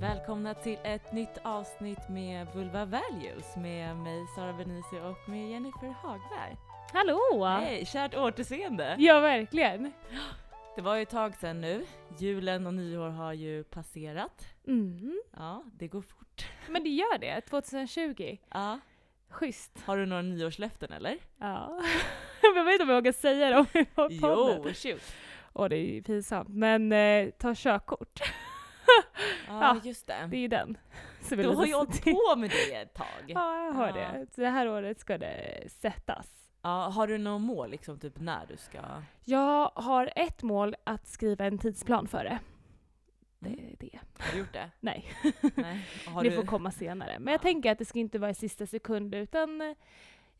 Välkomna till ett nytt avsnitt med Vulva Values med mig Sara Benici och med Jennifer Hagberg. Hallå! Hej, kärt återseende! Ja, verkligen. Det var ju ett tag sedan nu. Julen och nyår har ju passerat. Mm. Ja, det går fort. Men det gör det, 2020. Ja. Schysst. Har du några nyårslöften eller? Ja. jag vet inte om jag vågar säga dem i podden. Jo, shoot. Åh, det är ju pinsamt. Men eh, ta körkort. Ja, just det. Det är den. Du har ju hållit på med det ett tag. Ja, jag har Ja. det. Så det här året ska det sättas. Ja, har du något mål liksom, typ när du ska? Jag har ett mål att skriva en tidsplan för det. Det Mm. är det. Har du gjort det? Nej, Nej. Det du... får komma senare. Men jag Ja. tänker att det ska inte vara i sista sekund utan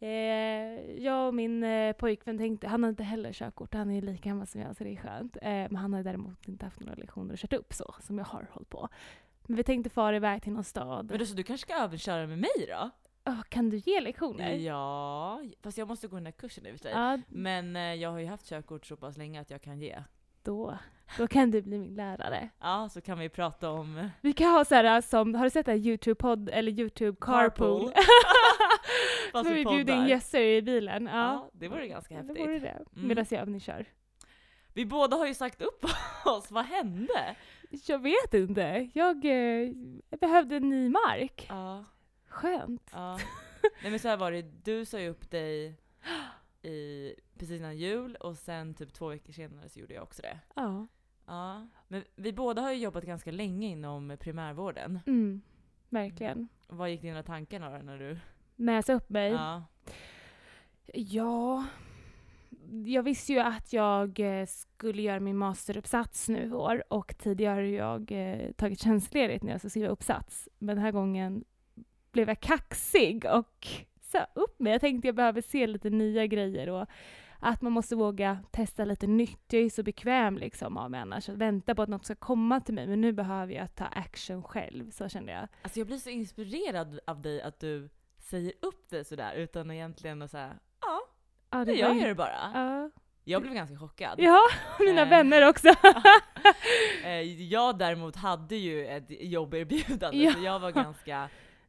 eh, jag och min eh, pojkvän tänkte, han har inte heller körkort, han är lika gammal som jag så det är skönt. Eh, men han har däremot inte haft några lektioner och kört upp så, som jag har hållit på. Men vi tänkte fara iväg till någon stad. Men du, så du kanske ska överköra med mig då? Åh, kan du ge lektioner? Ja, fast jag måste gå den här kursen i och för sig. Ja, Men eh, jag har ju haft körkort så pass länge att jag kan ge. då, då kan du bli min lärare. Ja, så kan vi prata om Vi kan ha så här som, har du sett det här Youtube-podd eller Youtube Carpool? Carpool. Fast Så vi vi bjuder in poddar. gäster i bilen. Ja, Ja, det vore ganska det häftigt. vore det. Mm. Medan jag övningskör. Vi båda har ju sagt upp oss, vad hände? Jag vet inte. Jag eh, behövde ny mark. Ja, Skönt. ja. Nej men så här var det, du sa ju upp dig i, precis innan jul och sen typ två veckor senare så gjorde jag också det. Ja. Ja, men vi båda har ju jobbat ganska länge inom primärvården. Mm, verkligen. Vad gick dina tankar då när du... När jag sa upp mig. Ja. Ja. Jag visste ju att jag eh, skulle göra min masteruppsats nu i år och tidigare har jag eh, tagit tjänstledigt när jag ska skriva uppsats. Men den här gången blev jag kaxig och sa upp mig. Jag tänkte jag behöver se lite nya grejer och att man måste våga testa lite nytt. Jag är så bekväm liksom av mig annars att vänta på att något ska komma till mig. Men nu behöver jag ta action själv, så kände jag. Alltså jag blir så inspirerad av dig att du säger upp dig sådär utan egentligen att säga ja, Ja, nu var gör jag det bara. Ja, Jag blev ganska chockad. ja mina Eh. vänner också. Eh, Jag däremot hade ju ett jobberbjudande Ja. så jag var ganska,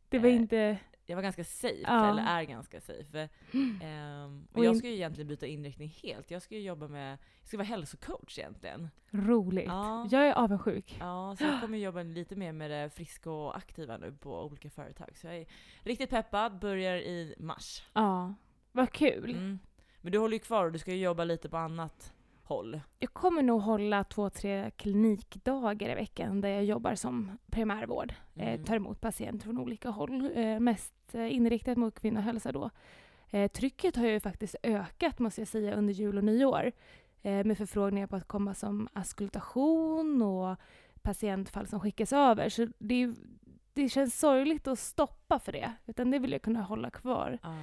Det var Eh, inte... jag var ganska safe, Ja. eller är ganska safe. Ehm, och jag ska ju egentligen byta inriktning helt. Jag ska ju jobba med, jag ska vara hälsocoach egentligen. Roligt. Ja. Jag är avundsjuk. Ja, så jag kommer jobba lite mer med det friska och aktiva nu på olika företag. Så jag är riktigt peppad, börjar i mars. Ja, vad kul. Mm. Men du håller ju kvar och du ska ju jobba lite på annat håll. Jag kommer nog hålla två, tre klinikdagar i veckan där jag jobbar som primärvård. Mm. Eh, tar emot patienter från olika håll. Eh, mest eh, inriktat mot kvinnohälsa då. Eh, trycket har ju faktiskt ökat måste jag säga under jul och nyår. Eh, med förfrågningar på att komma som auskultation och patientfall som skickas över. Så det, är, det känns sorgligt att stoppa för det. Utan det vill jag kunna hålla kvar. Ja.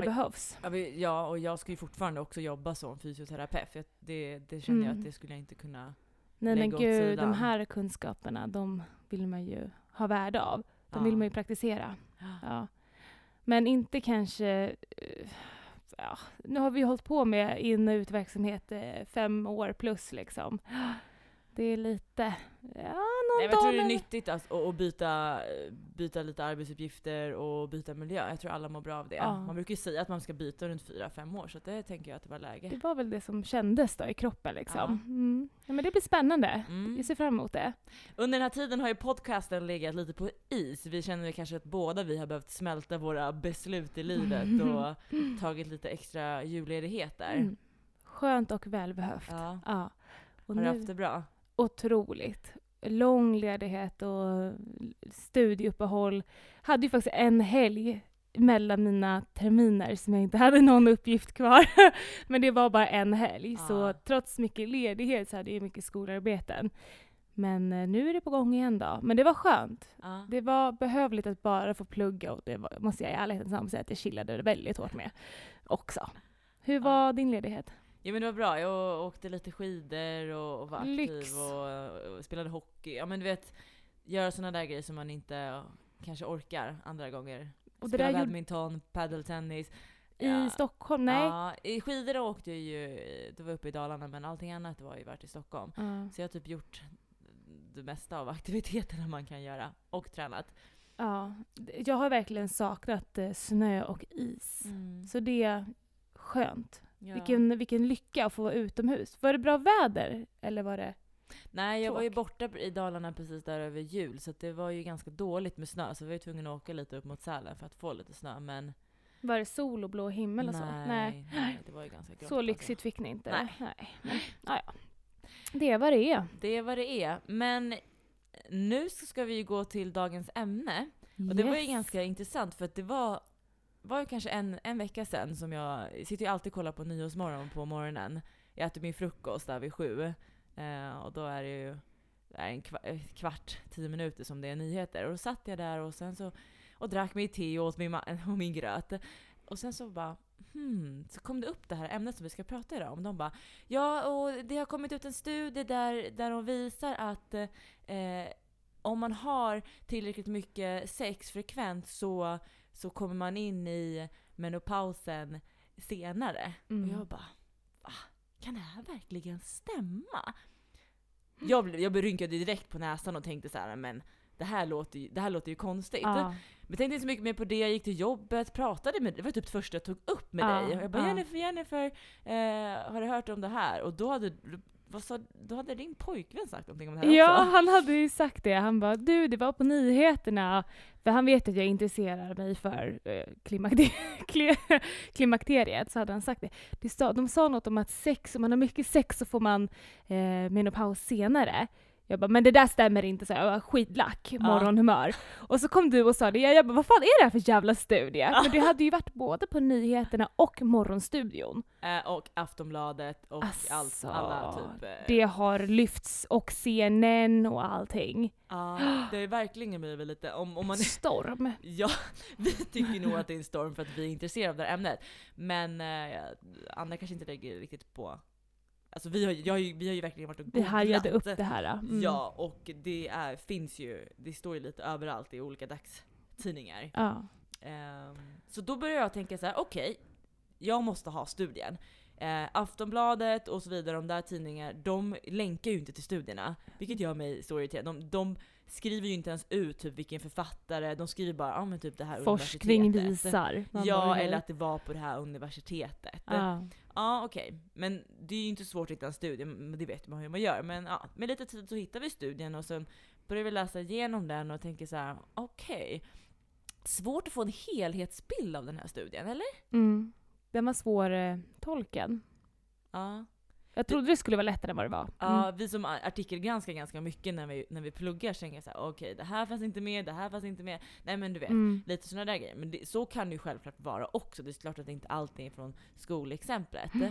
Det Oj. behövs. Ja, och jag ska ju fortfarande också jobba som fysioterapeut. Det, det känner jag Mm. att det skulle jag inte kunna. Nej men gud, sidan. de här kunskaperna, de vill man ju ha värde av. De Ja. vill man ju praktisera. Ja. Men inte kanske... eh, Ja, nu har vi hållit på med in och utverksamhet eh, fem år plus liksom. Det är lite... Ja, någon Nej, men jag tror det är nyttigt att, att, byta, byta lite arbetsuppgifter och byta miljö. Jag tror alla mår bra av det. Ja. Man brukar ju säga att man ska byta runt fyra fem år, så det tänker jag att det var läge. Det var väl det som kändes då i kroppen liksom. Ja. Mm. Ja, men det blir spännande. Mm. Jag ser fram emot det. Under den här tiden har ju podcasten legat lite på is. Vi känner kanske att båda vi har behövt smälta våra beslut i livet och tagit lite extra julledighet där. Mm. Skönt och välbehövt. Ja. Ja. Och Har du nu- haft det bra? Otroligt. Lång ledighet och studieuppehåll. Hade ju faktiskt en helg mellan mina terminer som jag inte hade någon uppgift kvar. Men det var bara en helg. Så Ah. trots mycket ledighet så hade jag mycket skolarbeten. Men eh, nu är det på gång igen då. Men det var skönt. Ja. Det var behövligt att bara få plugga och det var, måste jag i ärlighetens namn säga att jag chillade väldigt hårt med också. Hur var din ledighet? Ja men det var bra, jag åkte lite skidor och, och var aktiv och, och spelade hockey. Ja men du vet, göra sådana där grejer som man inte kanske orkar andra gånger. Och Spela där gjorde- badminton, padeltennis. I Ja. Stockholm? Nej. Ja, i skidor åkte jag ju, det var uppe i Dalarna men allting annat var ju varit i Stockholm. Ja. Så jag har typ gjort det mesta av aktiviteterna man kan göra och tränat. Ja, jag har verkligen saknat eh, snö och is. Så det är skönt. Ja. Vilken, vilken lycka att få vara utomhus. Var det bra väder? Eller var det... Nej, jag var ju tråk? borta i Dalarna precis där över jul så det var ju ganska dåligt med snö så vi var ju tvungna att åka lite upp mot Sälen för att få lite snö men Var det sol och blå himmel och så? nej, nej, det var ju ganska grått. Så lyxigt fick ni inte? Nej. Nej. Men, ja, ja. Det är vad det är. Alltså. Det är vad det är. Men nu ska vi ju gå till dagens ämne. Och det var ju ganska intressant för att det var, var ju kanske en, en vecka sedan som jag sitter ju alltid och kollar på Nyhetsmorgon på morgonen. Jag äter min frukost där vid sju. Eh, och då är det ju det är en eh, kvart, tio minuter som det är nyheter. Och då satt jag där och sen så och drack mitt te och åt min, och min gröt. Och sen så bara hmm, så kom det upp det här ämnet som vi ska prata idag om. De bara ja, och det har kommit ut en studie där, där de visar att eh, om man har tillräckligt mycket sex frekvent så, så kommer man in i menopausen senare. Mm. Och jag bara, va? Kan det här verkligen stämma? Jag, blev- jag rynkade direkt på näsan och tänkte så här, men det här låter ju, det här låter ju konstigt. Ja. Men tänkte inte så mycket mer på det, jag gick till jobbet, pratade med Det var typ det första jag tog upp med Ja, dig. Jag bara ja. Jennifer, Jennifer, eh, har du hört om det här? Och då hade, vad sa, då hade din pojkvän sagt någonting om det här Ja, också. han hade ju sagt det. Han bara du, det var på nyheterna. För han vet att jag intresserar mig för eh, klimakter kli- klimakteriet. Så hade han sagt det. det sa, de sa något om att sex, om man har mycket sex så får man eh, menopaus senare. Jag bara, men det där stämmer inte, så jag var skitlack, morgonhumör. Och så kom du och sa det, jag, bara, vad fan är det här för jävla studie? För det hade ju varit både på nyheterna och morgonstudion. Eh, och Aftonbladet och allt, Alltså, alla typ... Eh, Det har lyfts, och CNN och allting. Ja, det är verkligen blivit lite, om, om man Storm. Ja, vi tycker nog att det är en storm för att vi är intresserade av det här ämnet. Men eh, andra kanske inte lägger riktigt på... Alltså vi har, jag har ju, vi har ju verkligen varit och Vi googlat. hajade upp det här. Mm. Ja, och det är, finns ju, det står ju lite överallt i olika dagstidningar. Ja. Ehm, så då börjar jag tänka så här: okej, jag måste ha studien. Eh, Aftonbladet och så vidare, de där tidningar, de länkar ju inte till studierna. Vilket gör mig så irriterad. De, de skriver ju inte ens ut typ vilken författare, de skriver bara ja ah, men typ det här Forskning universitetet. visar. Man Ja, eller att det var på det här universitetet. Ja, Ja. okej. Men det är ju inte svårt att hitta en studie, det vet man hur man gör. Men ja, med lite tid så hittar vi studien och sen börjar vi läsa igenom den och tänker så här: okej. Svårt att få en helhetsbild av den här studien, eller? Mm. Den var svår eh, tolken. Ja. Jag trodde det skulle vara lättare än vad det var. Ja, Mm. vi som artikelgranskar ganska mycket när vi, när vi pluggar så tänker jag så här: okej det här fanns inte med, det här fanns inte med. Nej men du vet, Mm. lite sådana där grejer. Men det, så kan det ju självklart vara också. Det är klart att det inte alltid är från skolexemplet. Mm.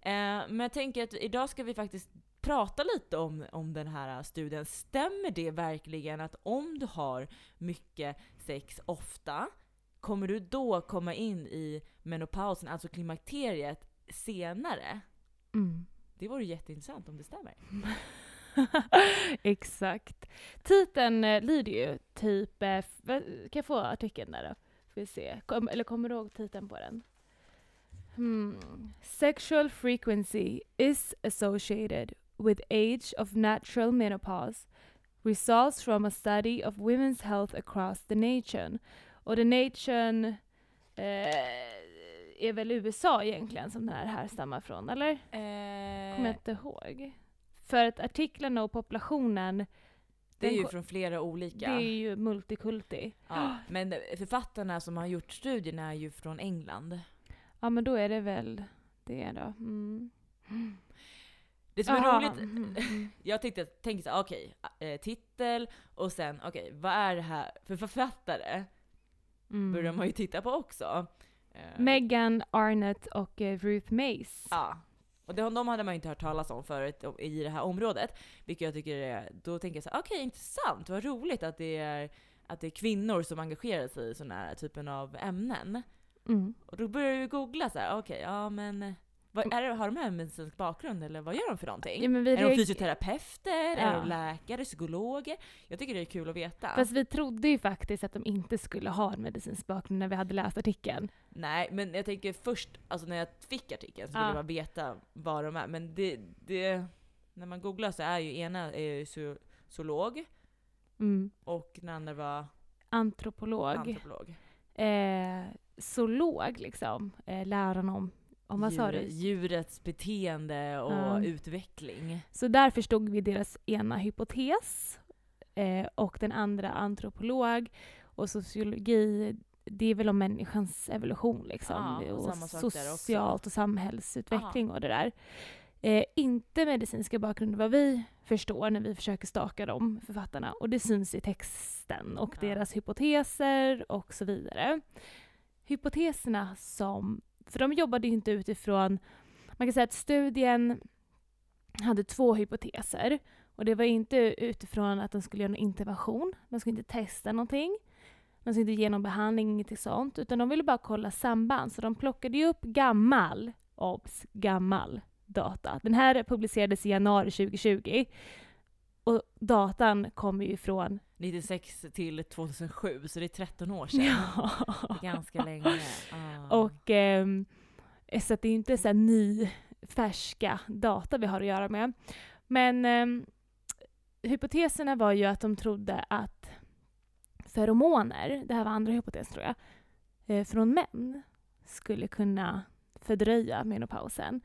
Eh, men jag tänker att idag ska vi faktiskt prata lite om, om den här studien. Stämmer det verkligen att om du har mycket sex ofta, kommer du då komma in i menopausen, alltså klimakteriet, senare? Mm. Det vore jätteintressant om det stämmer. Exakt. Titeln eh, lyder ju typ... Eh, kan jag få artikeln där då? Får vi se. Kom, eller kommer du ihåg titeln på den? Hmm. Sexual frequency is associated with age of natural menopause. Results from a study of women's health across the nation. Och the nation eh, är väl USA egentligen som det här härstammar från, eller? Kommer jag inte ihåg. För att artiklarna och populationen, det är den ju från flera olika. det är ju multikulti. Ja, men författarna som har gjort studien är ju från England. Ja men då är det väl det då. Mm. Det som är Aha, roligt, mm, mm. jag tänkte, tänkte så här, okej, eh, titel och sen okej, vad är det här för författare? Mm. Börjar man ju titta på också. Eh, Megan Arnett och eh, Ruth Mace. Ja. Och det, de hade man ju inte hört talas om förut i det här området. Vilket jag tycker är, då tänker jag så okej intressant, vad roligt att det är att det är kvinnor som engagerar sig i sådana här typen av ämnen. Mm. Och då börjar jag googla så här, okej, ja men vad, är det, har de här medicinsk bakgrund eller vad gör de för någonting? Ja, är de fysioterapeuter? Är Ja. de läkare? Psykologer? Jag tycker det är kul att veta. Fast vi trodde ju faktiskt att de inte skulle ha en medicinsk bakgrund när vi hade läst artikeln. Nej, men jag tänker först, alltså när jag fick artikeln så ville Ja. jag bara veta vad de är. Men det, det, när man googlar så är ju ena är ju zoolog Mm. och den andra var Antropolog. antropolog. eh, zoolog liksom. Eh, läran om, om vad sa du? Djurets beteende och Ja. utveckling. Så där förstod vi deras ena hypotes. Eh, och den andra antropolog. Och sociologi, det är väl om människans evolution liksom. Ja, och och socialt och samhällsutveckling och det där. Eh, inte medicinska bakgrunder vad vi förstår när vi försöker staka dem, författarna. Och det syns i texten och Ja. deras hypoteser och så vidare. Hypoteserna som, för de jobbade ju inte utifrån, man kan säga att studien hade två hypoteser. Och det var inte utifrån att de skulle göra någon intervention, de skulle inte testa någonting. De skulle inte ge någon behandling, ingenting sånt. Utan de ville bara kolla samband. Så de plockade ju upp gammal, obs, gammal data. Den här publicerades i januari 2020. Och datan kommer ju från... 96 till 2007, så det är 13 år sedan. Ja. Ganska länge. Ah. Och ehm, så att det är inte så ny, färska data vi har att göra med. Men ehm, hypoteserna var ju att de trodde att feromoner, det här var andra hypotesen tror jag, eh, från män skulle kunna fördröja menopausen.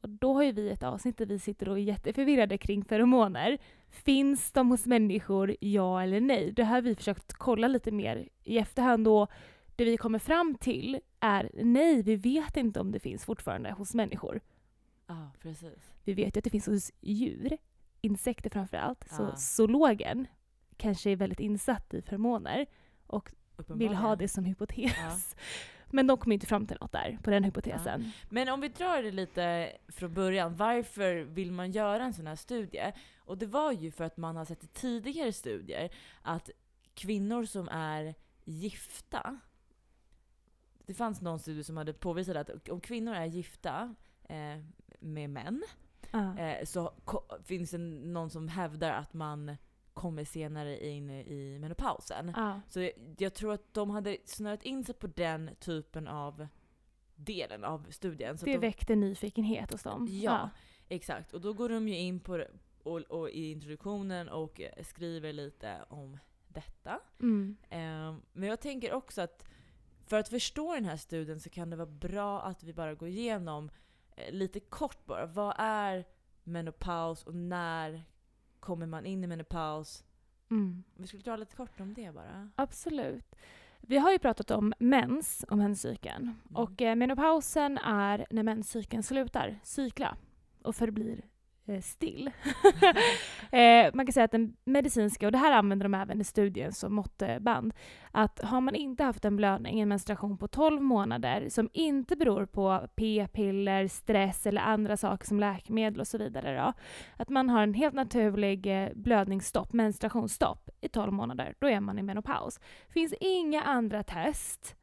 Och då har ju vi ett avsnitt där vi sitter och är jätteförvirrade kring feromoner. Finns de hos människor, ja eller nej? Det här har vi försökt kolla lite mer i efterhand och det vi kommer fram till är nej, vi vet inte om det finns fortfarande hos människor. Ja, precis. Vi vet ju att det finns hos djur, insekter framför allt. Så zoologen kanske är väldigt insatt i feromoner och vill ha det som hypotes. Ja. Men de kom inte fram till något där, på den hypotesen. Men om vi drar det lite från början, varför vill man göra en sån här studie? Och det var ju för att man har sett i tidigare studier att kvinnor som är gifta, det fanns någon studie som hade påvisat att om kvinnor är gifta eh, med män, Ja. eh, så finns det någon som hävdar att man kommer senare in i menopausen. Ja. Så jag, jag tror att de hade snöat in sig på den typen av delen av studien. Så Det de, väckte nyfikenhet hos dem. Ja, exakt. Och då går de ju in på och, och i introduktionen och skriver lite om detta. Mm. Ehm, men jag tänker också att för att förstå den här studien så kan det vara bra att vi bara går igenom eh, lite kort bara. Vad är menopaus och när kommer man in i menopaus? Mm. Vi skulle dra lite kort om det bara. Absolut. Vi har ju pratat om mens och menscykeln. Mm. Och eh, menopausen är när menscykeln slutar cykla och förblir still. eh, man kan säga att den medicinska, och det här använder de även i studien som måttband, att har man inte haft en blödning, en menstruation på 12 månader som inte beror på p-piller, stress eller andra saker som läkemedel och så vidare då, att man har en helt naturlig eh, blödningsstopp, menstruationsstopp i 12 månader, då är man i menopaus. finns inga andra test,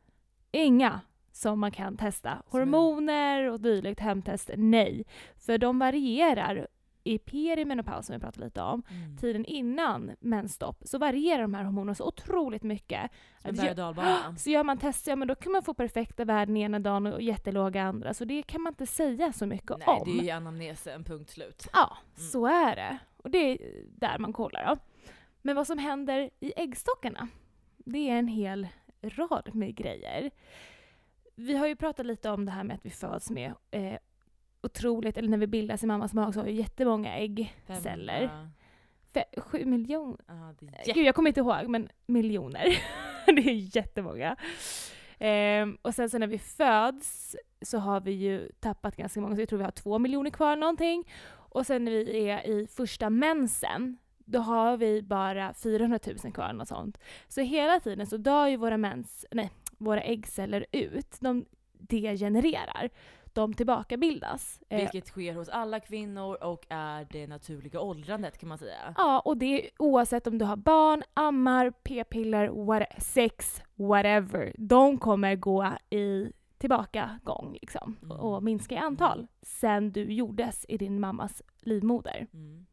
inga som man kan testa. Hormoner och dylikt, hemtest, nej. För de varierar i perimenopaus som vi pratade lite om, Mm. tiden innan mensstopp, så varierar de här hormonerna så otroligt mycket. Som en Att berg gö- och dalbana. Så gör man tester, ja men då kan man få perfekta värden ena dagen och jättelåga andra. Så det kan man inte säga så mycket Nej, om. det är ju anamnesen, punkt slut. Ja, Mm. så är det. Och det är där man kollar. Då. Men vad som händer i äggstockarna, det är en hel rad med grejer. Vi har ju pratat lite om det här med att vi föds med eh, otroligt, eller när vi bildas i mammas mage så har vi jättemånga äggceller. Fe- sju miljoner. Jätte... Gud, jag kommer inte ihåg, men miljoner. det är jättemånga. Ehm, och sen så när vi föds så har vi ju tappat ganska många, så jag tror vi har två miljoner kvar någonting. Och sen när vi är i första mensen, då har vi bara 400 000 kvar, något sånt. Så hela tiden så dör ju våra, mens, nej, våra äggceller ut. De degenererar. De tillbakabildas. Eh, Vilket sker hos alla kvinnor och är det naturliga åldrandet kan man säga. Ja, och det är oavsett om du har barn, ammar, p-piller, what, sex, whatever. De kommer gå i tillbakagång liksom, Mm. och minska i antal sen du gjordes i din mammas livmoder. Mm.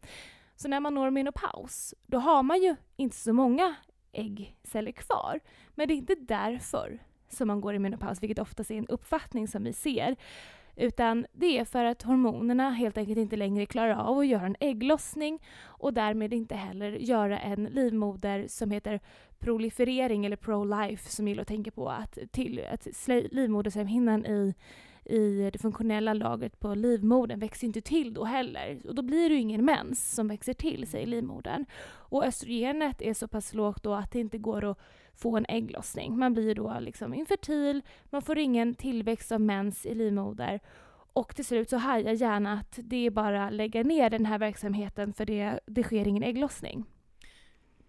Så när man når menopaus, då har man ju inte så många äggceller kvar. Men det är inte därför som man går i menopaus, vilket oftast är en uppfattning som vi ser. Utan det är för att hormonerna helt enkelt inte längre klarar av att göra en ägglossning och därmed inte heller göra en livmoder som heter proliferering eller pro-life som gillar att tänka på att, till, att livmoderslemhinnan i i det funktionella lagret på livmodern växer inte till då heller. Och då blir det ju ingen mens som växer till, säger livmodern. Och östrogenet är så pass lågt då att det inte går att få en ägglossning. Man blir då liksom infertil, man får ingen tillväxt av mens i livmoder. Och till slut så hajar hjärnan att det är bara att lägga ner den här verksamheten för det, det sker ingen ägglossning.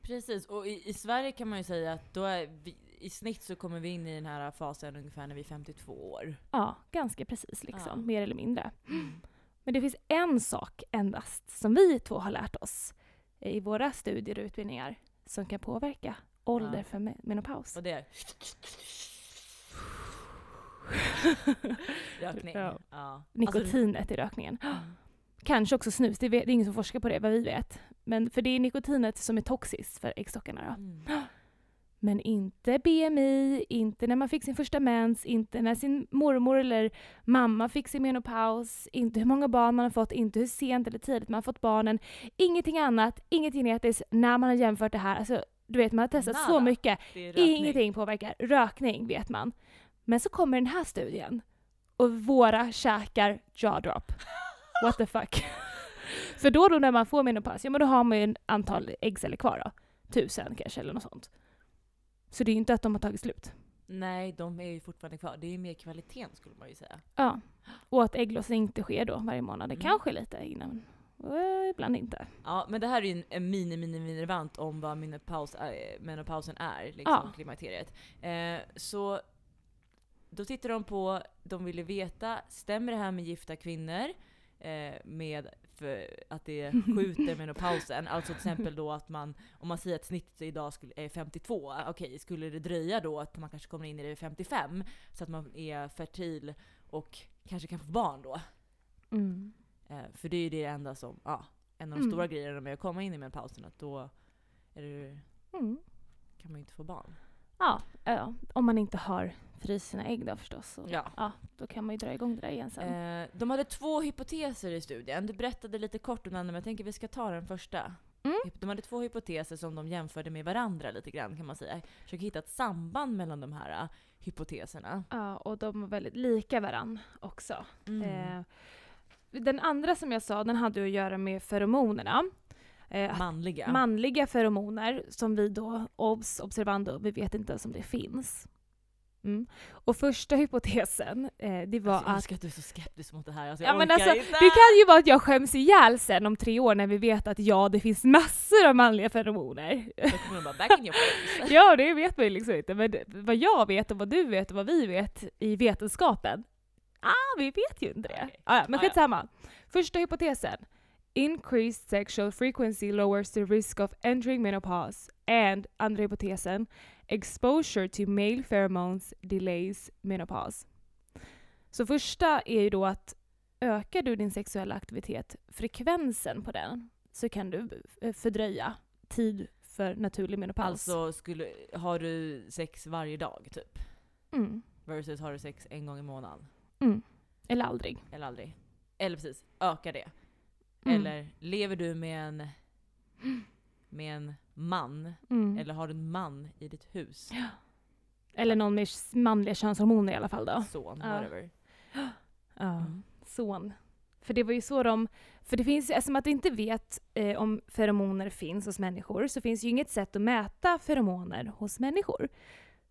Precis, och i, i Sverige kan man ju säga att då är vi, i snitt så kommer vi in i den här fasen ungefär när vi är 52 år. Ja, ganska precis liksom. Ja. Mer eller mindre. Mm. Men det finns en sak endast som vi två har lärt oss i våra studier och utbildningar som kan påverka ålder ja. för menopaus. Och det är? Rökning. Ja. ja. Nikotinet alltså, i rökningen. Mm. Kanske också snus, det är, ingen som forskar på det vad vi vet. Men för det är nikotinet som är toxiskt för äggstockarna. Då. Mm. Men inte BMI, inte när man fick sin första mens, inte när sin mormor eller mamma fick sin menopaus, inte hur många barn man har fått, inte hur sent eller tidigt man har fått barnen. Ingenting annat, inget genetiskt när man har jämfört det här. Alltså, du vet, man har testat Nada. så mycket. Ingenting påverkar. Rökning vet man. Men så kommer den här studien och våra käkar jaw drop. What the fuck. För då, då när man får menopaus, ja men då har man ju en antal äggceller kvar då. Tusen kanske eller något sånt. Så det är ju inte att de har tagit slut. Nej, de är ju fortfarande kvar. Det är ju mer kvaliteten skulle man ju säga. Ja. Och att ägglossning inte sker då varje månad. Det mm. kanske lite innan. Och ibland inte. Ja, men det här är ju en, mini, mini, mini relevant om vad menopaus är, menopausen är, liksom ja. klimakteriet. Eh, så då tittar de på, de ville veta, stämmer det här med gifta kvinnor? Eh, med att det skjuter menopausen. Alltså till exempel då att man, om man säger att snittet idag skulle, är 52, okej okay, skulle det dröja då att man kanske kommer in i det 55 så att man är fertil och kanske kan få barn då? Mm. Eh, för det är ju det enda som, ja, en av de mm. stora grejerna med att komma in i menopausen, att då det, mm. kan man ju inte få barn. Ja, ja, om man inte har fryst sina ägg då förstås. Så, ja. ja. Då kan man ju dra igång det där igen sen. Eh, de hade två hypoteser i studien. Du berättade lite kort om den, men jag tänker att vi ska ta den första. Mm. De hade två hypoteser som de jämförde med varandra lite grann kan man säga. Försöker hitta ett samband mellan de här uh, hypoteserna. Ja, och de var väldigt lika varandra också. Mm. Eh, den andra som jag sa, den hade att göra med feromonerna. Eh, manliga. Manliga feromoner som vi då, obs, observando, vi vet inte ens om det finns. Mm. Och första hypotesen, eh, det var alltså, jag att... Jag att du är så skeptisk mot det här, alltså, ja, men alltså, inte. Det kan ju vara att jag skäms ihjäl sen om tre år när vi vet att ja, det finns massor av manliga feromoner. bara, back in your face. ja, det vet man ju liksom inte. Men vad jag vet och vad du vet och vad vi vet i vetenskapen, ah, vi vet ju inte det. Okay. Ah, ja, men skitsamma. Första hypotesen. Increased sexual frequency lowers the risk of entering menopause. And andra hypotesen. Exposure to male pheromones delays menopause. Så första är ju då att ökar du din sexuella aktivitet, frekvensen på den, så kan du eh, fördröja tid för naturlig menopaus. Alltså skulle, har du sex varje dag typ? Mm. Versus har du sex en gång i månaden? Mm. Eller aldrig. Eller aldrig. Eller precis, ökar det. Mm. Eller lever du med en, med en man? Mm. Eller har du en man i ditt hus? Ja. Eller någon med manliga könshormoner i alla fall då. Son, whatever. Ja, mm. son. För det var ju så de... För det finns, eftersom att vi inte vet eh, om feromoner finns hos människor så finns ju inget sätt att mäta feromoner hos människor.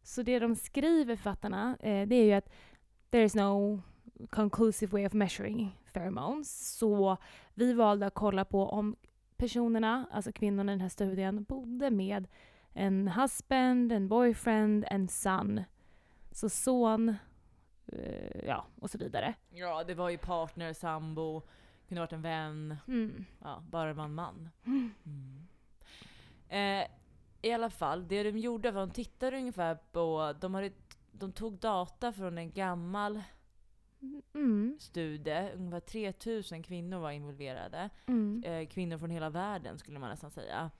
Så det de skriver, författarna, eh, det är ju att there is no conclusive way of measuring pheromones. Så vi valde att kolla på om personerna, alltså kvinnorna i den här studien, bodde med en husband, en boyfriend, en son. Så son, eh, ja, och så vidare. Ja, det var ju partner, sambo, kunde varit en vän. Mm. Ja, bara det var en man. Mm. Eh, I alla fall, det de gjorde var att de tittade ungefär på, de, hade, de tog data från en gammal mm. studie. Ungefär 3000 kvinnor var involverade. Mm. Eh, kvinnor från hela världen skulle man nästan säga.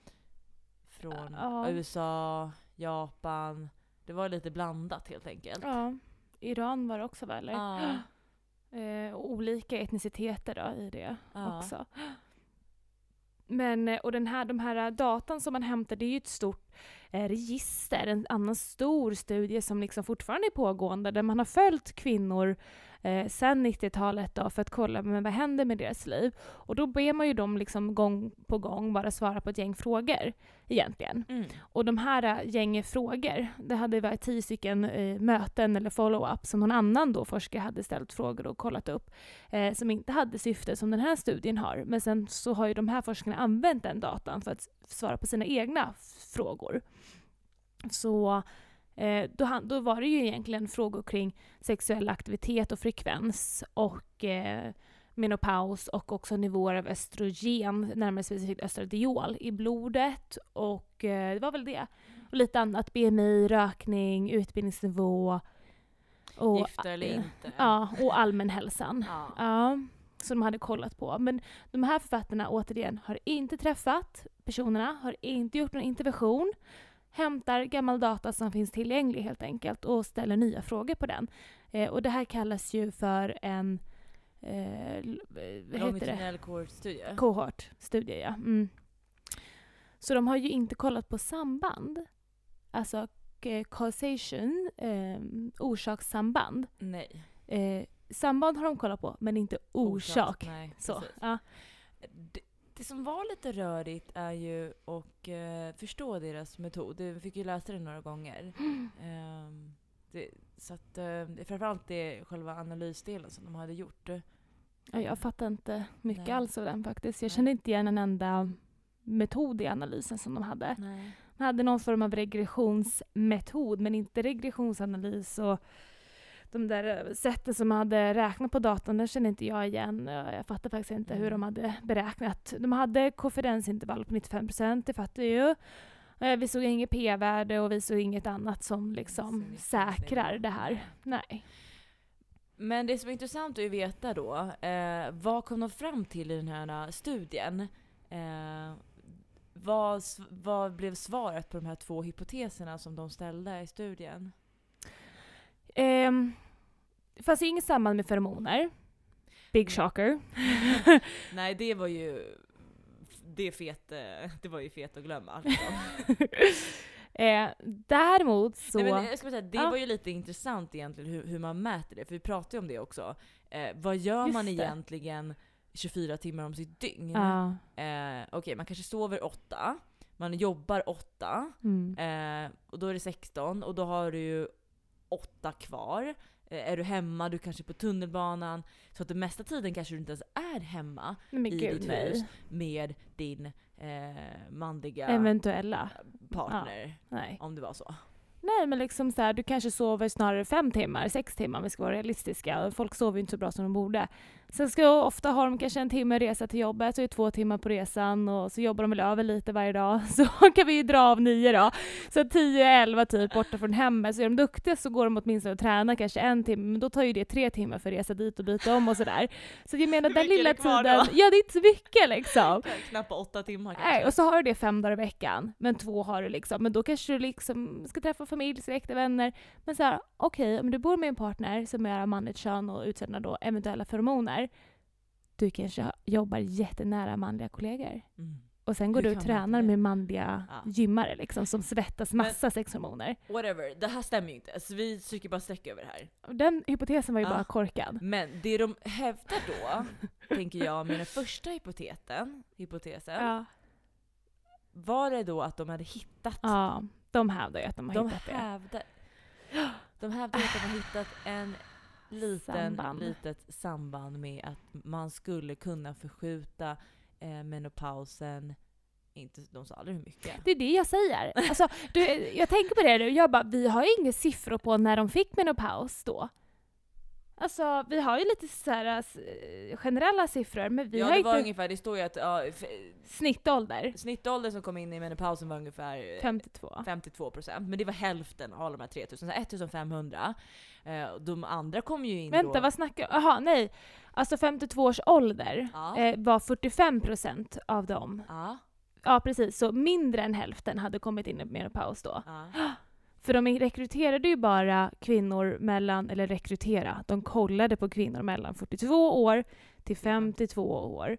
Från ja. USA, Japan. Det var lite blandat helt enkelt. Ja. Iran var det också väl? Ja. Eh, olika etniciteter då i det Ja. också. Men, eh, och den här, de här datan som man hämtar, det är ju ett stort eh, register, en annan stor studie som liksom fortfarande är pågående, där man har följt kvinnor eh, sedan 90-talet då, för att kolla men vad händer med deras liv. Och då ber man ju dem liksom gång på gång bara svara på ett gäng frågor egentligen. Mm. Och de här äh, gänget frågor, det hade varit tio stycken eh, möten eller follow-up som någon annan då forskare hade ställt frågor och kollat upp, eh, som inte hade syfte som den här studien har. Men sen så har ju de här forskarna använt den datan för att svara på sina egna frågor. Så eh, då, han- då var det ju egentligen frågor kring sexuell aktivitet och frekvens och eh, menopaus och också nivåer av östrogen, närmare specifikt östradiol, i blodet. Och eh, det var väl det. Och lite annat, BMI, rökning, utbildningsnivå. Och, Gifta eller eh, inte. Ja, och allmänhälsan. Ja. Ja, som de hade kollat på. Men de här författarna, återigen, har inte träffat personerna, har inte gjort någon intervention, hämtar gammal data som finns tillgänglig helt enkelt och ställer nya frågor på den. Eh, och det här kallas ju för en eh, eh? Longitudinell cohort-studie. Kohortstudie, ja. Mm. Så de har ju inte kollat på samband. Alltså eh, causation, eh, orsakssamband. Nej. Eh, samband har de kollat på, men inte orsak. Nej, Så, ja. Det, som var lite rörigt är ju att eh, förstå deras metod. Vi fick ju läsa det några gånger. Ehm, det, så att, eh, framförallt det själva analysdelen som de hade gjort. Ja, jag fattar inte mycket Nej. alls av den faktiskt. Jag kände inte igen en enda metod i analysen som de hade. Nej. De hade någon form av regressionsmetod, men inte regressionsanalys. Och de där eh, sätten som de hade räknat på datan, den känner inte jag igen. Eh, Jag fattar faktiskt inte hur Mm. de hade beräknat. De hade konfidensintervall på 95 procent, det fattar jag ju. Eh, Vi såg inget p-värde och vi såg inget annat som liksom Så mycket säkrar det här. Nej. Men det som är intressant att veta då, eh, vad kom de fram till i den här studien? Eh, vad, vad blev svaret på de här två hypoteserna som de ställde i studien? Um, det fanns ju inget samband med feromoner. Big shocker. Nej, det var ju... Det, fet, eh, det var ju fet att glömma. Liksom. eh, däremot så... Nej, men jag ska säga, det Ja. var ju lite intressant egentligen hur, hur man mäter det, för vi pratade ju om det också. Eh, vad gör Just man det. egentligen 24 timmar om sitt dygn? ja. Eh, Okej, man kanske sover 8, man jobbar 8, Mm. eh, och då är det 16, och då har du ju 8 kvar. Eh, är du hemma, du kanske är på tunnelbanan, så att den mesta tiden kanske du inte ens är hemma i gud, ditt nej. hus med din eh, manliga Eventuella. partner. Nej. Om det var så. Nej, men liksom så här, du kanske sover snarare fem timmar, sex timmar om vi ska vara realistiska. Folk sover ju inte så bra som de borde. Sen ska ofta ha de kanske en timme resa till jobbet, så är det två timmar på resan och så jobbar de väl över lite varje dag. Så kan vi ju dra av nio då. Så 10-11 typ borta från hemmet. Så är de duktiga så går de åtminstone och tränar kanske en timme, men då tar ju det tre timmar för att resa dit och byta om och sådär. Så jag menar den lilla tiden, då? ja det är inte så mycket liksom. Knappt åtta timmar kanske. Nej, och så har du det fem dagar i veckan, men två har du liksom. Men då kanske du liksom ska träffa familj, släkt och vänner. Men så här, okej, om du bor med en partner som är av manligt kön och utsänder då eventuella feromoner. Du kanske jobbar jättenära manliga kollegor. Mm. Och sen går Hur du och tränar med manliga Ja. gymmare liksom, som svettas Men- massa sexhormoner. Whatever, det här stämmer ju inte. Så vi stryker bara streck över det här. Den hypotesen var ju Ja. bara korkad. Men det de hävdar då, tänker jag, med den första hypoteten, hypotesen, Ja. var det då att de hade hittat de hävdar ju att de har de hittat det. hävdar, de hävdar att de har hittat en liten, Samband. litet samband med att man skulle kunna förskjuta eh, menopausen, inte, de sa aldrig hur mycket. Det är det jag säger. Alltså, du, jag tänker på det nu, jag bara, vi har ju inga siffror på när de fick menopaus då. Alltså, vi har ju lite så här, eh, generella siffror, men vi ja, har det inte var ungefär, det står ju att ja, snittålder. snittåldern som kom in i menopausen var ungefär eh, 52. 52%, men det var hälften av de här 3000, så 1500. Eh, de andra kom ju in Vänta, då... vad snackar Jaha, nej. Alltså 52 års ålder Ja. var 45% av dem. Ja, Ja, precis. Så mindre än hälften hade kommit in i menopaus då. ja. För de rekryterade ju bara kvinnor mellan, eller rekrytera, de kollade på kvinnor mellan 42 år till 52 år.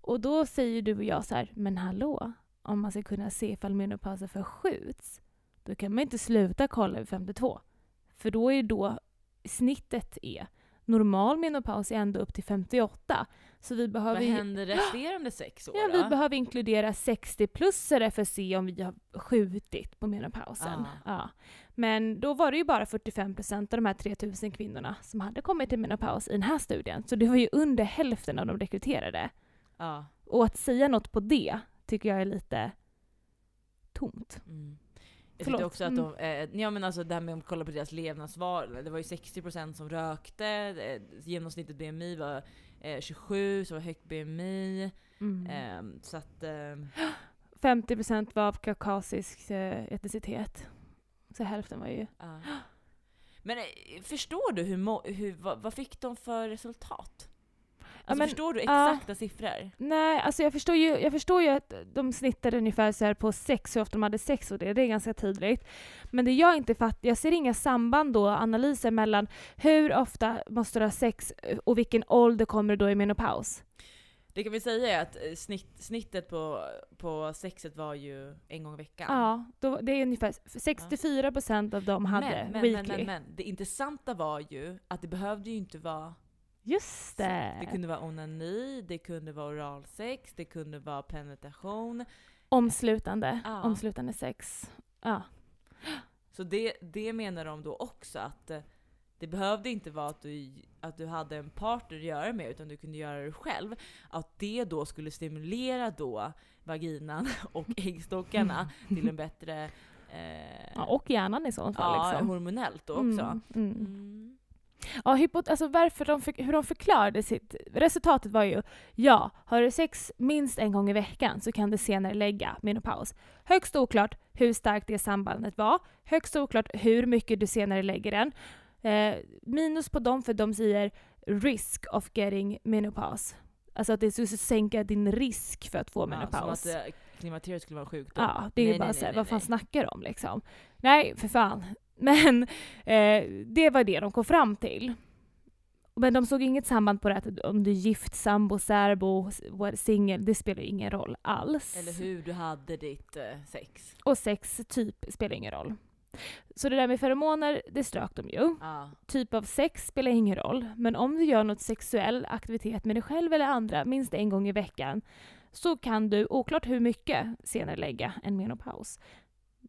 Och då säger du och jag så här, men hallå, om man ska kunna se ifall menopausen förskjuts, då kan man inte sluta kolla vid 52. För då är då snittet är normal menopaus är ändå upp till 58. Så vi behöver Vad händer resterande sex år Ja, då? vi behöver inkludera 60-plussare för att se om vi har skjutit på menopausen. Ah. Ja. Men då var det ju bara 45% av de här 3000 kvinnorna som hade kommit till menopaus i den här studien. Så det var ju under hälften av de rekryterade. Ja. Och att säga något på det tycker jag är lite tomt. Mm. Jag tyckte också att de, eh, ja men alltså det här med att kolla på deras levnadsvanor, det var ju 60% som rökte, eh, genomsnittet BMI var eh, 27, så var högt BMI. Mm. ehm, så att, ehm, 50% var av kaukasisk eh, etnicitet. Så hälften var ju... ja. Men eh, förstår du hur, hur vad, vad fick de för resultat? Alltså, men, förstår du ja. exakta siffror? Nej, alltså jag förstår ju, jag förstår ju att de snittade ungefär så här på sex, hur ofta de hade sex och det, det är ganska tydligt. Men det jag inte fattar, jag ser inga samband då, analyser mellan hur ofta måste du ha sex och vilken ålder kommer du då i menopaus? Det kan vi säga är att eh, snitt, snittet på, på sexet var ju en gång i veckan. Ja, då, det är ungefär 64% av dem hade men, men, weekly. men, men, men, det intressanta var ju att det behövde ju inte vara Just det! Det kunde vara onani, det kunde vara oralsex, det kunde vara penetration. Omslutande, Ja. omslutande sex. Ja. Så det, det menar de då också att eh, det behövde inte vara att du, att du hade en partner att göra med utan du kunde göra det själv. Att det då skulle stimulera då vaginan och äggstockarna till en bättre... Eh, ja, och hjärnan i så fall. ja, liksom. hormonellt då också. Mm, mm. Mm. Ja, hypo- alltså varför de för- hur de förklarade sitt... Resultatet var ju ja, har du sex minst en gång i veckan så kan du senare lägga menopaus. Högst oklart hur starkt det sambandet var. Högst oklart hur mycket du senare lägger den. Eh, minus på dem för de säger risk of getting menopause. Alltså att det skulle sänka din risk för att få Ja, menopaus. som att klimakteriet skulle vara en sjukdom. Ja, det är Nej, ju bara nej, såhär, nej, vad fan snackar de om liksom? Nej, för fan. Men eh, det var det de kom fram till. Men de såg inget samband på det att om du är gift, sambo, särbo, singel, det spelar ingen roll alls. Eller hur du hade ditt eh, sex. Och sex, typ, spelar ingen roll. Så det där med feromoner, det strök de ju. Ja. Typ av sex spelar ingen roll. Men om du gör något sexuell aktivitet med dig själv eller andra minst en gång i veckan så kan du, oklart hur mycket, senare lägga en menopaus.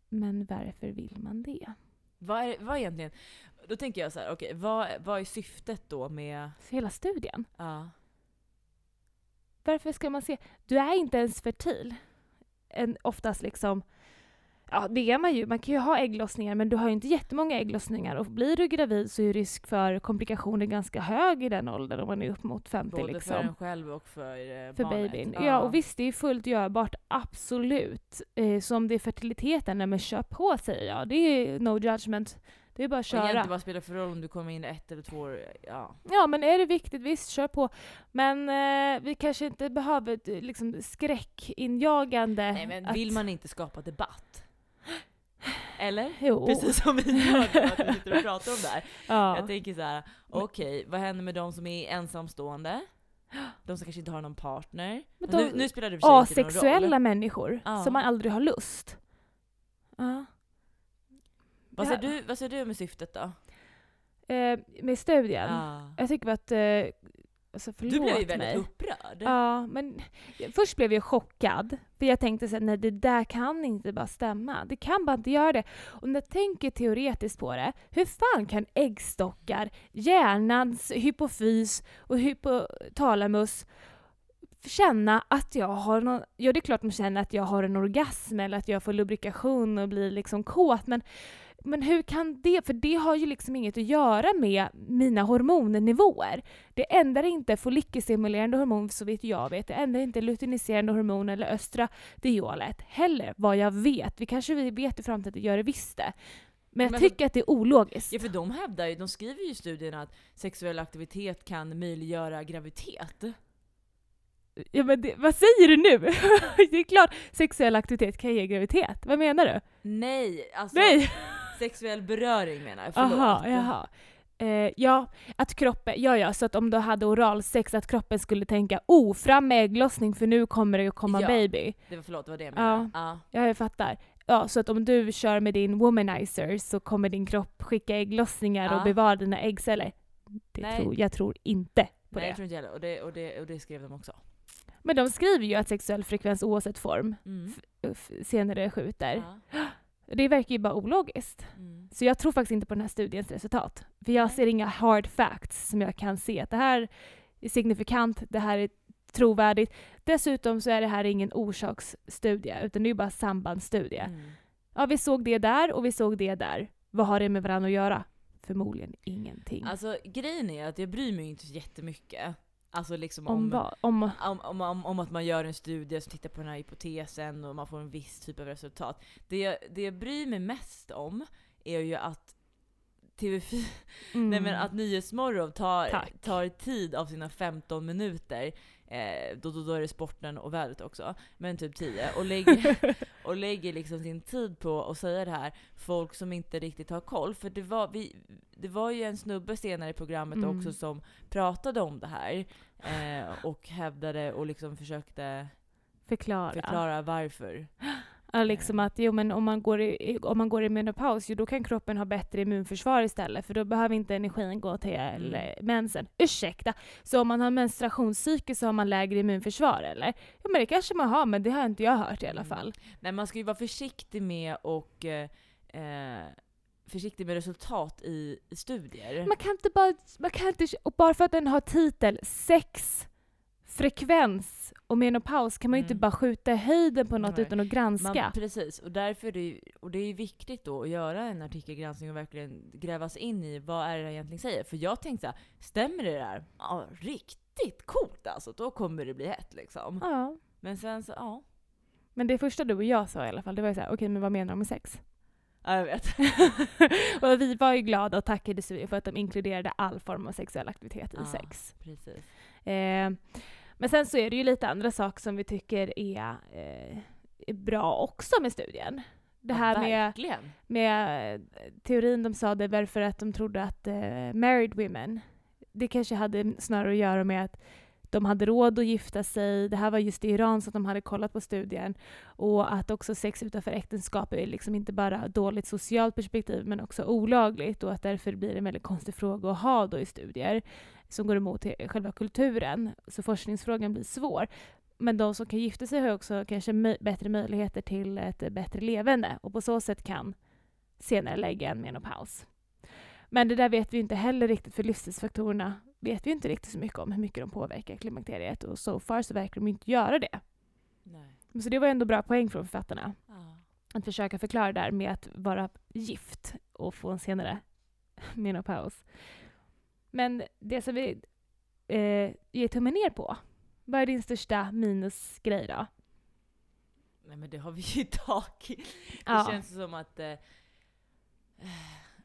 Men varför vill man det? Vad är, vad är egentligen... Då tänker jag så här, okej, vad, vad är syftet då med... Hela studien. Ja. Varför ska man se? Du är inte ens fertil. En, oftast liksom... Ja, det är man ju. Man kan ju ha ägglossningar, men du har ju inte jättemånga ägglossningar. Och blir du gravid så är risk för komplikationer ganska hög i den åldern, om man är upp mot 50 Både liksom. för en själv och för, eh, För barnet. babyn. Ja. och visst, det är fullt görbart, absolut. Eh, så om det är fertiliteten, nej men kör på säger jag. Det är no judgment. Det är bara att Och köra. egentligen vad spelar för roll om du kommer in ett eller två år? Ja. Ja, men är det viktigt, visst, kör på. Men eh, vi kanske inte behöver eh, liksom, skräckinjagande... Nej men att- vill man inte skapa debatt? Eller? Jo. Precis som vi gör att vi sitter och pratar om det här. Ja. Jag tänker så här: okej, vad händer med de som är ensamstående? De som kanske inte har någon partner? Men de- nu, nu spelar det för sig inte någon Asexuella roll. människor Ja. som man aldrig har lust. Ja. Vad säger, du, vad säger du med syftet då? Eh, med studien. Ja. Jag tycker att... Eh, alltså förlåt Du blev ju väldigt mig. upprörd. Ja, men först blev jag chockad. För jag tänkte så nej det där kan inte bara stämma. Det kan bara inte göra det. Och när jag tänker teoretiskt på det, hur fan kan äggstockar, hjärnans hypofys och hypotalamus känna att jag har någon... Ja, det är klart de känner att jag har en orgasm eller att jag får lubrikation och blir liksom kåt, men men hur kan det? För det har ju liksom inget att göra med mina hormonnivåer. Det ändrar inte follikelstimulerande hormon så vitt jag vet. Det ändrar inte luteiniserande hormon eller östradiolet heller vad jag vet. Vi kanske vi vet i framtiden, gör det visst det. Men jag Men- tycker att det är ologiskt. Ja för de hävdar ju, de skriver ju i studien att sexuell aktivitet kan möjliggöra graviditet. Ja, men det, vad säger du nu? det är klart sexuell aktivitet kan ge graviditet. Vad menar du? Nej, alltså Nej! Sexuell beröring menar jag, förlåt. Aha, jaha. Eh, ja, att kroppen, ja ja, så att om du hade oralsex att kroppen skulle tänka oh, fram med ägglossning för nu kommer det att komma Ja. baby. Det var, förlåt, det var det jag menade. Ja. Ja, jag fattar. Ja, så att om du kör med din womanizer så kommer din kropp skicka ägglossningar Ja. och bevara dina äggceller. Det Nej. tror, jag tror inte på Nej, det. jag tror inte heller. Och det, och, det, och det skrev de också. Men de skriver ju att sexuell frekvens oavsett form Mm. senare skjuter. Ja. Det verkar ju bara ologiskt. Mm. Så jag tror faktiskt inte på den här studiens resultat. För jag ser inga hard facts som jag kan se att det här är signifikant, det här är trovärdigt. Dessutom så är det här ingen orsaksstudie, utan det är bara sambandsstudie. Mm. Ja, vi såg det där och vi såg det där. Vad har det med varandra att göra? Förmodligen ingenting. Alltså grejen är att jag bryr mig inte så jättemycket. Alltså liksom om om, om, om, om, om att man gör en studie som tittar på den här hypotesen och man får en viss typ av resultat. Det, jag- det jag bryr mig mest om är ju att TV4, Mm. nej men att Nyhetsmorgon tar, Tack. tar tid av sina 15 minuter, eh, då, då, då är det sporten och vädret också, men typ 10, och lägger, och lägger liksom sin tid på att säga det här, folk som inte riktigt har koll. För det var, vi, det var ju en snubbe senare i programmet Mm. också som pratade om det här, eh, och hävdade och liksom försökte Förklara. förklara varför. Liksom att jo, men om, man går i, om man går i menopaus, jo, då kan kroppen ha bättre immunförsvar istället för då behöver inte energin gå till Mm. eh, mensen. Ursäkta! Så om man har menstruationscykel så har man lägre immunförsvar eller? Ja men det kanske man har, men det har inte jag hört i alla Mm. fall. Nej, man ska ju vara försiktig med och eh, eh, försiktig med resultat i, i studier. Man kan inte bara, man kan inte, och bara för att den har titel sex, frekvens och menopaus kan man ju inte Mm. bara skjuta i höjden på något Nej. utan att granska. Man, precis, och därför är det, ju- och det är viktigt då att göra en artikelgranskning och verkligen gräva sig in i vad är det egentligen säger. För jag tänkte så här, stämmer det där? Ja, riktigt coolt alltså, då kommer det bli hett liksom. Ja. Men sen så, ja. Men det första du och jag sa i alla fall, det var ju såhär, okej men vad menar de med sex? Ja, jag vet. och vi var ju glada och tackade för att de inkluderade all form av sexuell aktivitet i Ja. sex. Precis. Eh, men sen så är det ju lite andra saker som vi tycker är, eh, är bra också med studien. Det här ja, med, med eh, teorin de sa det var för att de trodde att eh, married women, det kanske hade snarare att göra med att de hade råd att gifta sig, det här var just i Iran så att de hade kollat på studien. Och att också sex utanför äktenskap är liksom inte bara dåligt socialt perspektiv men också olagligt och att därför blir det en väldigt konstig fråga att ha då i studier som går emot själva kulturen. Så forskningsfrågan blir svår. Men de som kan gifta sig har också kanske bättre möjligheter till ett bättre levande och på så sätt kan senare lägga en menopaus. Men det där vet vi inte heller riktigt för livsstilsfaktorerna vet vi inte riktigt så mycket om hur mycket de påverkar klimakteriet och so far så verkar de inte göra det. Nej. Så det var ändå bra poäng från författarna. Ja. Att försöka förklara det där med att vara gift och få en senare menopaus. Men det som vi eh, ger tummen ner på, vad är din största minusgrej då? Nej men det har vi ju tagit. Det Ja. känns som att... Eh,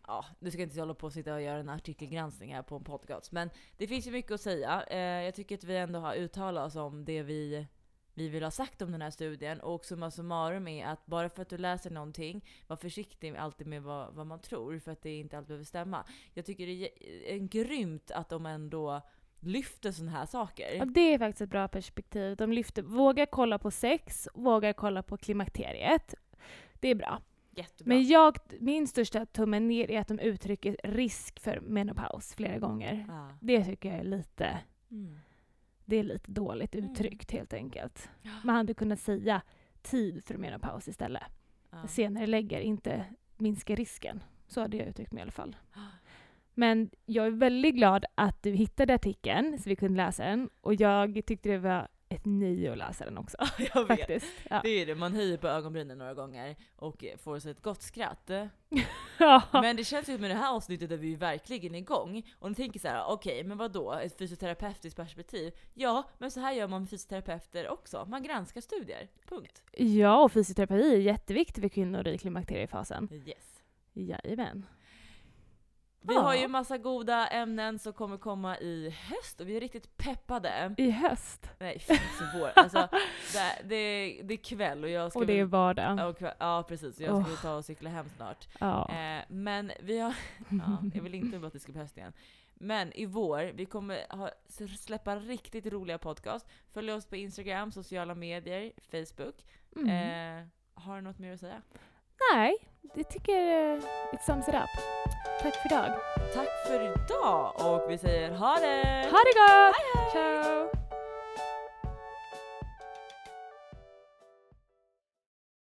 ja, nu ska jag inte hålla på och sitta och göra en artikelgranskning här på en podcast. Men det finns ju mycket att säga. Eh, jag tycker att vi ändå har uttalat oss om det vi, vi vill ha sagt om den här studien. Och summa summarum är att bara för att du läser någonting, var försiktig alltid med vad, vad man tror. För att det inte alltid behöver stämma. Jag tycker det är en grymt att de ändå lyfter sådana här saker. Ja, det är faktiskt ett bra perspektiv. De lyfter, vågar kolla på sex, vågar kolla på klimakteriet. Det är bra. Jättebra. Men jag, min största tummen ner är att de uttrycker risk för menopaus flera gånger. ja. Det tycker jag är lite, mm. Det är lite dåligt Mm. uttryckt helt enkelt. Man hade kunnat säga tid för menopaus istället. Ja. Senare lägger inte minska risken. Så hade jag uttryckt mig i alla fall. Men jag är väldigt glad att du hittade artikeln så vi kunde läsa den. Och jag tyckte det var ett nöje att läsa den också. jag vet. Faktiskt. Ja. Det är det, man höjer på ögonbrynen några gånger och får sig ett gott skratt. Ja. Men det känns ju med det här avsnittet där vi är verkligen igång. Och ni tänker så här: okej men vad då? Ett fysioterapeutiskt perspektiv? Ja, men så här gör man med fysioterapeuter också. Man granskar studier. Punkt. ja, och fysioterapi är jätteviktigt för kvinnor i klimakteriefasen. Yes. Jajamän. Vi har ju massa goda ämnen som kommer komma i höst och vi är riktigt peppade. I höst. Nej, så vår. Alltså, det, det, det är kväll och jag ska Och det är vardag. Kväll, ja precis, jag ska väl ta och cykla hem snart. Ja. Eh, men vi har, ja, jag vill inte att det ska bli höst igen. Men i vår, vi kommer ha, släppa riktigt roliga podcast. Följ oss på Instagram, sociala medier, Facebook. Mm. Eh, har du något mer att säga? Nej, jag tycker eh, it sums it up. Tack för idag. Tack för idag och vi säger ha det! Ha det gott! Ciao!